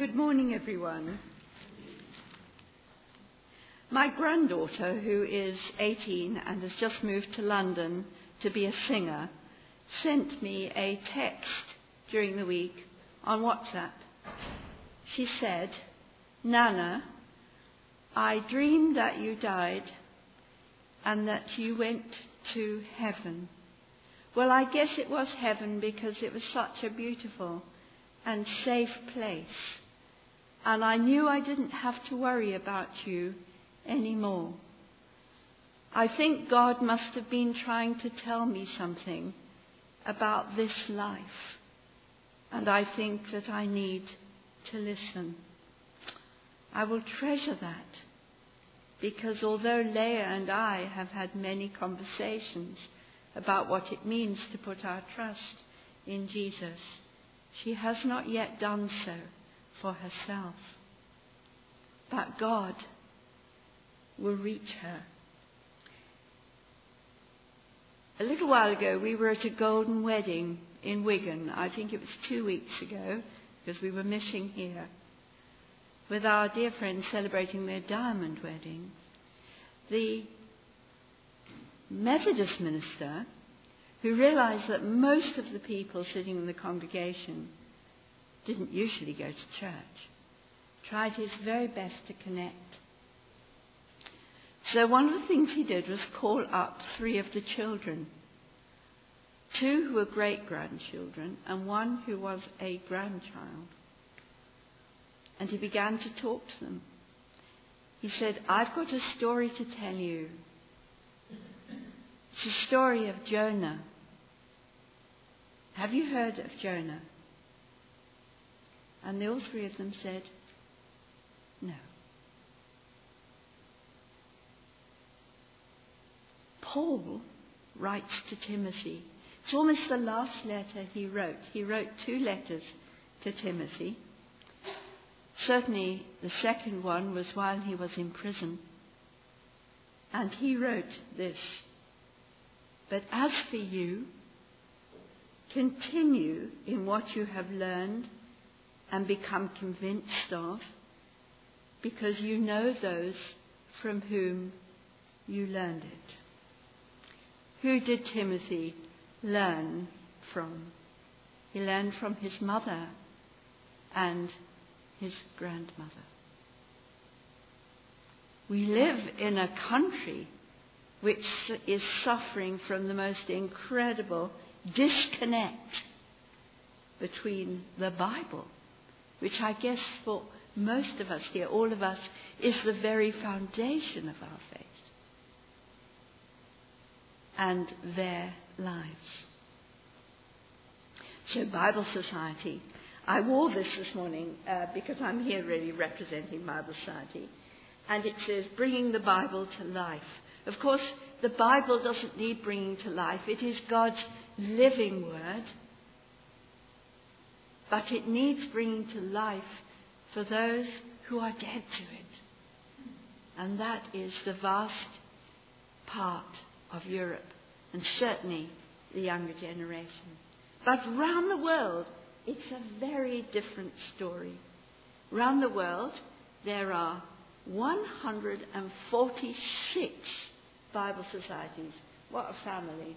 Good morning, everyone. My granddaughter, who is 18 and has just moved to London to be a singer, sent me a text during the week on WhatsApp. She said, Nana, I dreamed that you died and that you went to heaven. Well, I guess it was heaven because it was such a beautiful and safe place and I knew I didn't have to worry about you anymore. I think God must have been trying to tell me something about this life, and I think that I need to listen. I will treasure that because although Leah and I have had many conversations about what it means to put our trust in Jesus, she has not yet done so for herself. But God will reach her. A little while ago, we were at a golden wedding in Wigan. I think it was two weeks ago, because we were missing here, with our dear friends celebrating their diamond wedding. The Methodist minister, who realized that most of the people sitting in the congregation didn't usually go to church, tried his very best to connect. So one of the things he did was call up three of the children. Two who were great grandchildren and one who was a grandchild. And he began to talk to them. He said, I've got a story to tell you. It's the story of Jonah. Have you heard of Jonah? And the all three of them said, No. Paul writes to Timothy. It's almost the last letter he wrote. He wrote two letters to Timothy. Certainly, the second one was while he was in prison. And he wrote this But as for you, continue in what you have learned and become convinced of because you know those from whom you learned it. Who did Timothy learn from? He learned from his mother and his grandmother. We live in a country which is suffering from the most incredible disconnect between the Bible which I guess for most of us here, all of us, is the very foundation of our faith and their lives. So, Bible Society. I wore this this morning uh, because I'm here really representing Bible Society. And it says, bringing the Bible to life. Of course, the Bible doesn't need bringing to life, it is God's living word but it needs bringing to life for those who are dead to it. And that is the vast part of Europe, and certainly the younger generation. But round the world, it's a very different story. Round the world, there are 146 Bible societies. What a family.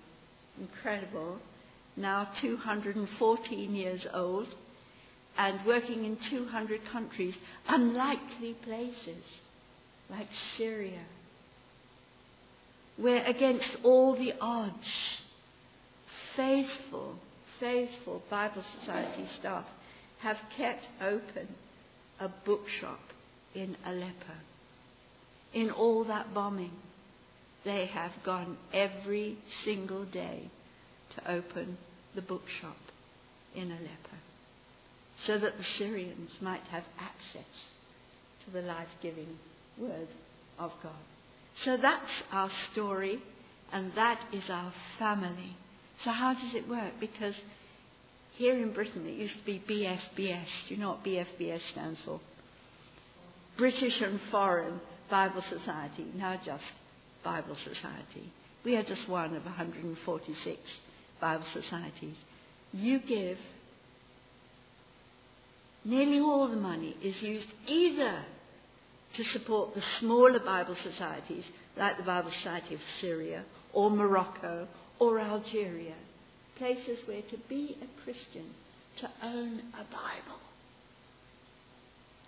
Incredible. Now 214 years old and working in 200 countries, unlikely places like Syria, where against all the odds, faithful, faithful Bible Society staff have kept open a bookshop in Aleppo. In all that bombing, they have gone every single day to open the bookshop in Aleppo so that the Syrians might have access to the life giving Word of God. So that's our story, and that is our family. So, how does it work? Because here in Britain it used to be BFBS. Do you know what BFBS stands for? British and Foreign Bible Society, now just Bible Society. We are just one of 146 Bible societies. You give nearly all the money is used either to support the smaller Bible societies, like the Bible Society of Syria, or Morocco, or Algeria, places where to be a Christian, to own a Bible,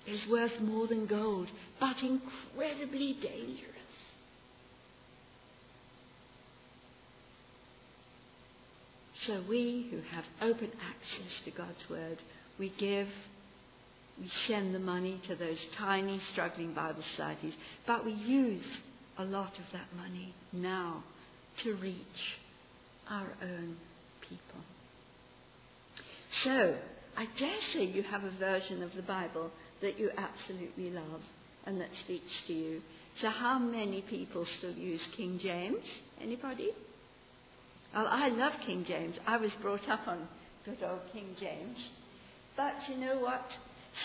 is worth more than gold, but incredibly dangerous. So we who have open access to God's Word, we give, we send the money to those tiny, struggling Bible societies, but we use a lot of that money now to reach our own people. So, I dare say you have a version of the Bible that you absolutely love and that speaks to you. So, how many people still use King James? Anybody? Well, I love King James. I was brought up on good old King James. But you know what?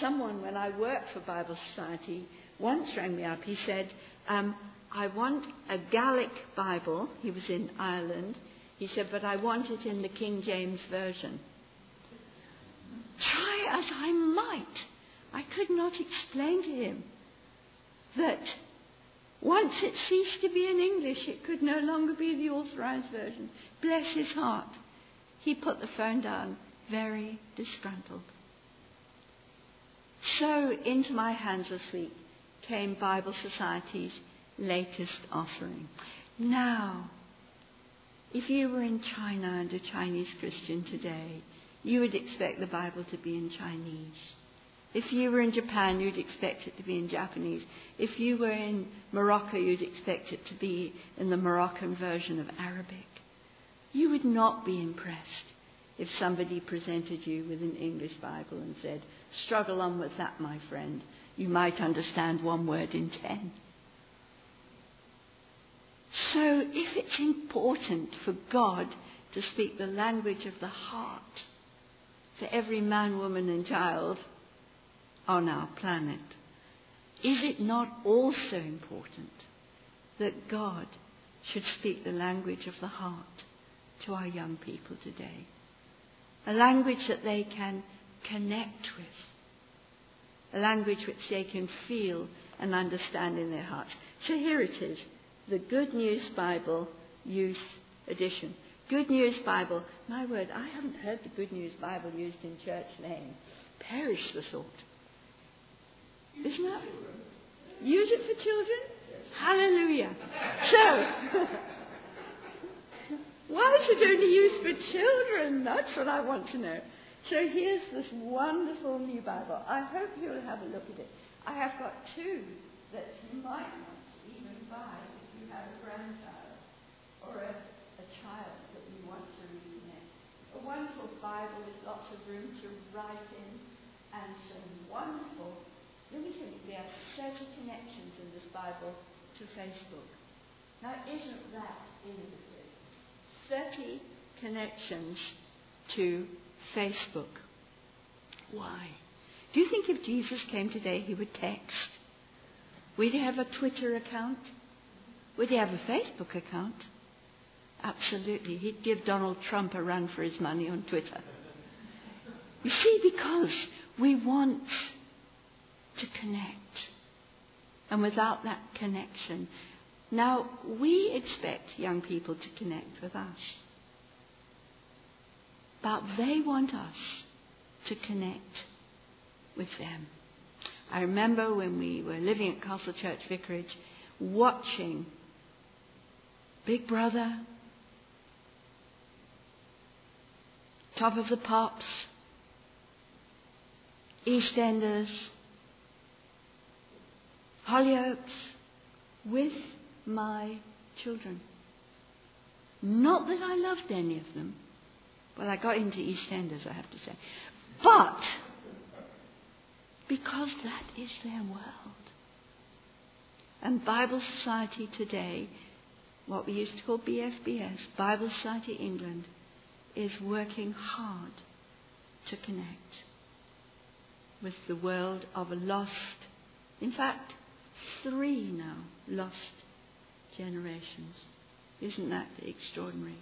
Someone, when I worked for Bible Society, once rang me up. He said, um, I want a Gaelic Bible. He was in Ireland. He said, but I want it in the King James Version. Try as I might, I could not explain to him that once it ceased to be in English, it could no longer be the authorized version. Bless his heart. He put the phone down, very disgruntled. So into my hands this week came Bible Society's latest offering. Now, if you were in China and a Chinese Christian today, you would expect the Bible to be in Chinese. If you were in Japan, you'd expect it to be in Japanese. If you were in Morocco, you'd expect it to be in the Moroccan version of Arabic. You would not be impressed if somebody presented you with an English Bible and said, Struggle on with that, my friend. You might understand one word in ten. So, if it's important for God to speak the language of the heart to every man, woman, and child, on our planet, is it not also important that God should speak the language of the heart to our young people today? A language that they can connect with, a language which they can feel and understand in their hearts. So here it is the Good News Bible Youth Edition. Good News Bible. My word, I haven't heard the Good News Bible used in Church Lane. Perish the thought. Isn't that? Use it for children? Hallelujah. So, why is it only used for children? That's what I want to know. So here's this wonderful new Bible. I hope you'll have a look at it. I have got two that you might want to even buy if you have a grandchild or a, a child that you want to reconnect. A wonderful Bible with lots of room to write in and some wonderful tell you, there are 30 connections in this Bible to Facebook. Now, isn't that innovative? 30 connections to Facebook. Why? Do you think if Jesus came today, he would text? Would he have a Twitter account? Would he have a Facebook account? Absolutely. He'd give Donald Trump a run for his money on Twitter. You see, because we want to connect. And without that connection, now we expect young people to connect with us. But they want us to connect with them. I remember when we were living at Castle Church Vicarage, watching Big Brother, Top of the Pops, EastEnders, Hollyoaks with my children. Not that I loved any of them. Well, I got into EastEnders, I have to say. But because that is their world. And Bible Society today, what we used to call BFBS, Bible Society England, is working hard to connect with the world of a lost, in fact, three now lost generations. Isn't that extraordinary?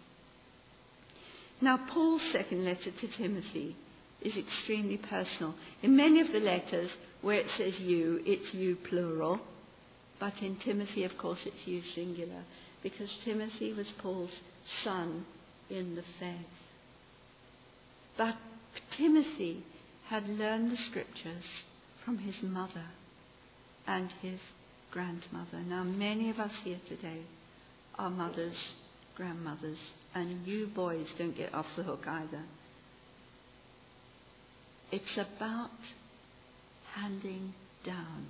Now, Paul's second letter to Timothy is extremely personal. In many of the letters where it says you, it's you plural. But in Timothy, of course, it's you singular. Because Timothy was Paul's son in the faith. But Timothy had learned the scriptures from his mother and his grandmother. Now, many of us here today are mothers, grandmothers, and you boys don't get off the hook either. It's about handing down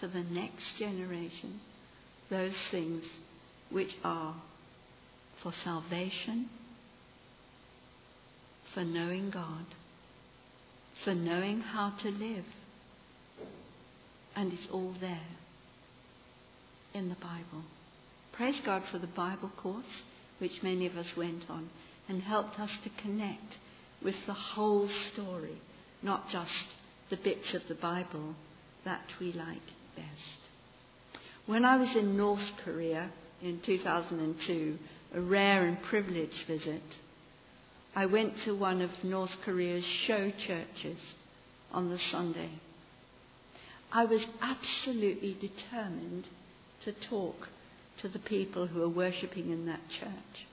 to the next generation those things which are for salvation, for knowing God, for knowing how to live. And it's all there in the Bible. Praise God for the Bible course, which many of us went on, and helped us to connect with the whole story, not just the bits of the Bible that we like best. When I was in North Korea in 2002, a rare and privileged visit, I went to one of North Korea's show churches on the Sunday. I was absolutely determined to talk to the people who were worshipping in that church.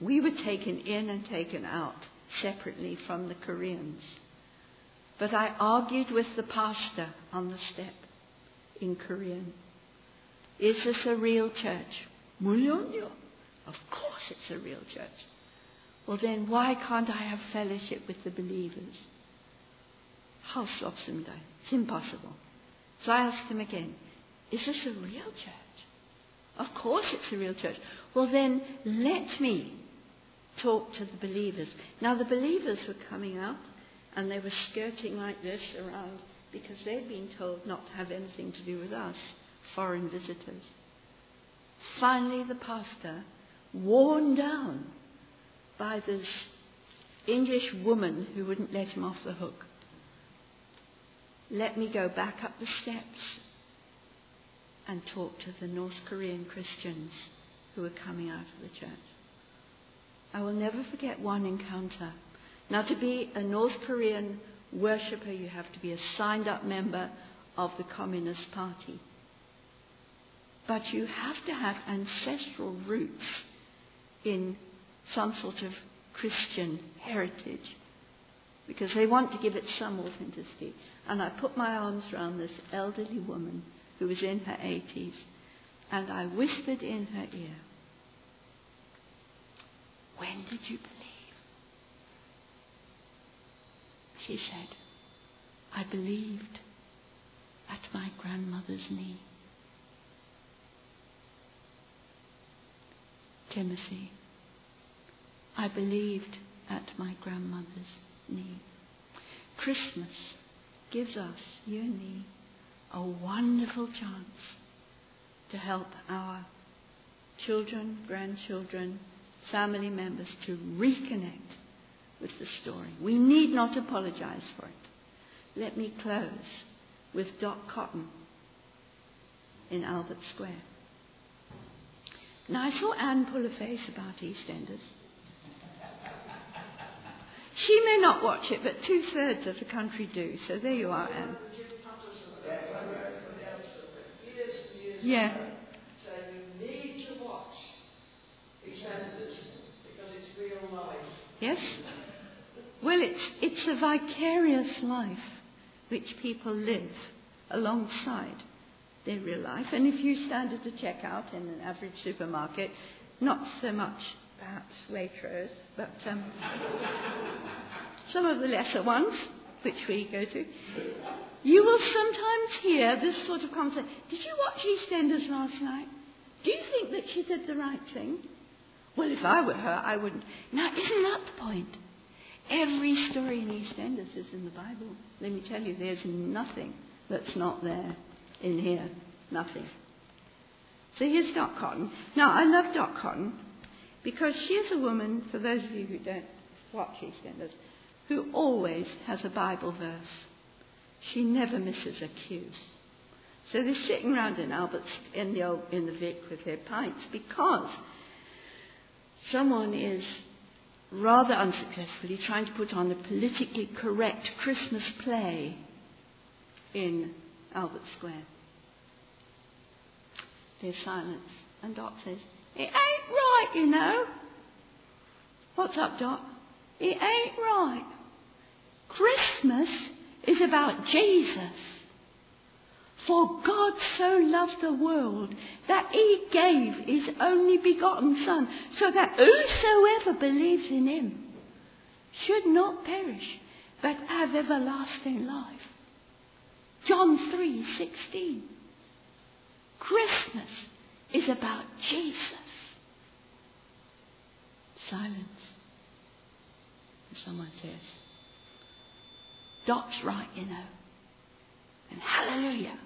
We were taken in and taken out separately from the Koreans. But I argued with the pastor on the step in Korean. Is this a real church? Of course it's a real church. Well then why can't I have fellowship with the believers? How slopsomdai. It's impossible. So I asked him again, is this a real church? Of course it's a real church. Well then let me talk to the believers. Now the believers were coming out and they were skirting like this around because they'd been told not to have anything to do with us, foreign visitors. Finally, the pastor, worn down by this English woman who wouldn't let him off the hook, let me go back up the steps and talk to the North Korean Christians who were coming out of the church. I will never forget one encounter. Now, to be a North Korean worshipper, you have to be a signed up member of the Communist Party. But you have to have ancestral roots in some sort of Christian heritage because they want to give it some authenticity. And I put my arms around this elderly woman who was in her 80s and I whispered in her ear, When did you believe? She said, I believed at my grandmother's knee. Timothy, I believed at my grandmother's knee. Christmas gives us, you and me, a wonderful chance to help our children, grandchildren, family members to reconnect with the story. We need not apologize for it. Let me close with Dot Cotton in Albert Square. Now, I saw Anne pull a face about EastEnders. She may not watch it, but two thirds of the country do. So there you are, Anne. Yeah. So you need to watch EastEnders because it's real life. Yes? Well, it's, it's a vicarious life which people live alongside their real life. And if you stand at a checkout in an average supermarket, not so much perhaps Waitrose, but um, some of the lesser ones which we go to, you will sometimes hear this sort of conversation. Did you watch EastEnders last night? Do you think that she did the right thing? Well, if I were her, I wouldn't. Now, isn't that the point? Every story in EastEnders is in the Bible. Let me tell you, there's nothing that's not there in here. Nothing. So here's Dot Cotton. Now, I love Dot Cotton because she is a woman, for those of you who don't watch EastEnders, who always has a Bible verse. She never misses a cue. So they're sitting around in Albert's in the old, in the Vic with their pints because someone is rather unsuccessfully trying to put on a politically correct Christmas play in Albert Square. There's silence, and Dot says, It ain't right, you know. What's up, Dot? It ain't right. Christmas is about Jesus. For God so loved the world that he gave his only begotten Son, so that whosoever believes in him should not perish, but have everlasting life. John 3:16. Christmas is about Jesus. Silence. And someone says, Dot's right, you know. And hallelujah.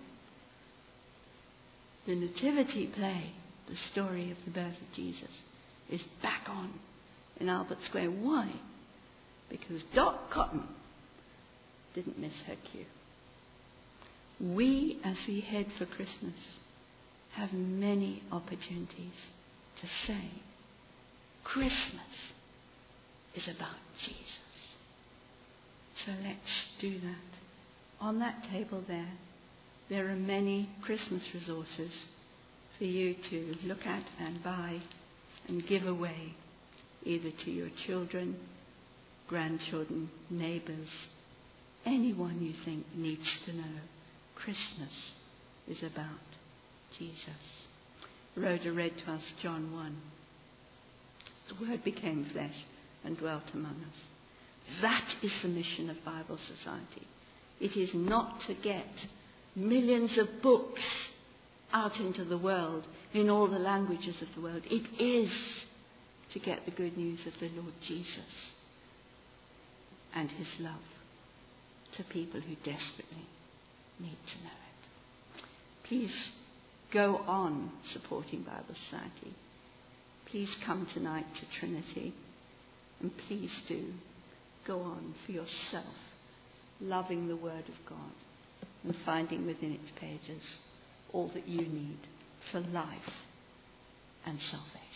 The nativity play, the story of the birth of Jesus, is back on in Albert Square. Why? Because Dot Cotton didn't miss her cue. We, as we head for Christmas, have many opportunities to say, Christmas is about Jesus. So let's do that. On that table there, there are many Christmas resources for you to look at and buy and give away, either to your children, grandchildren, neighbours, anyone you think needs to know Christmas is about Jesus. Rhoda read to us John 1. The Word became flesh and dwelt among us. That is the mission of Bible Society. It is not to get millions of books out into the world in all the languages of the world. It is to get the good news of the Lord Jesus and his love to people who desperately need to know it. Please go on supporting Bible Society. Please come tonight to Trinity and please do go on for yourself, loving the Word of God and finding within its pages all that you need for life and salvation.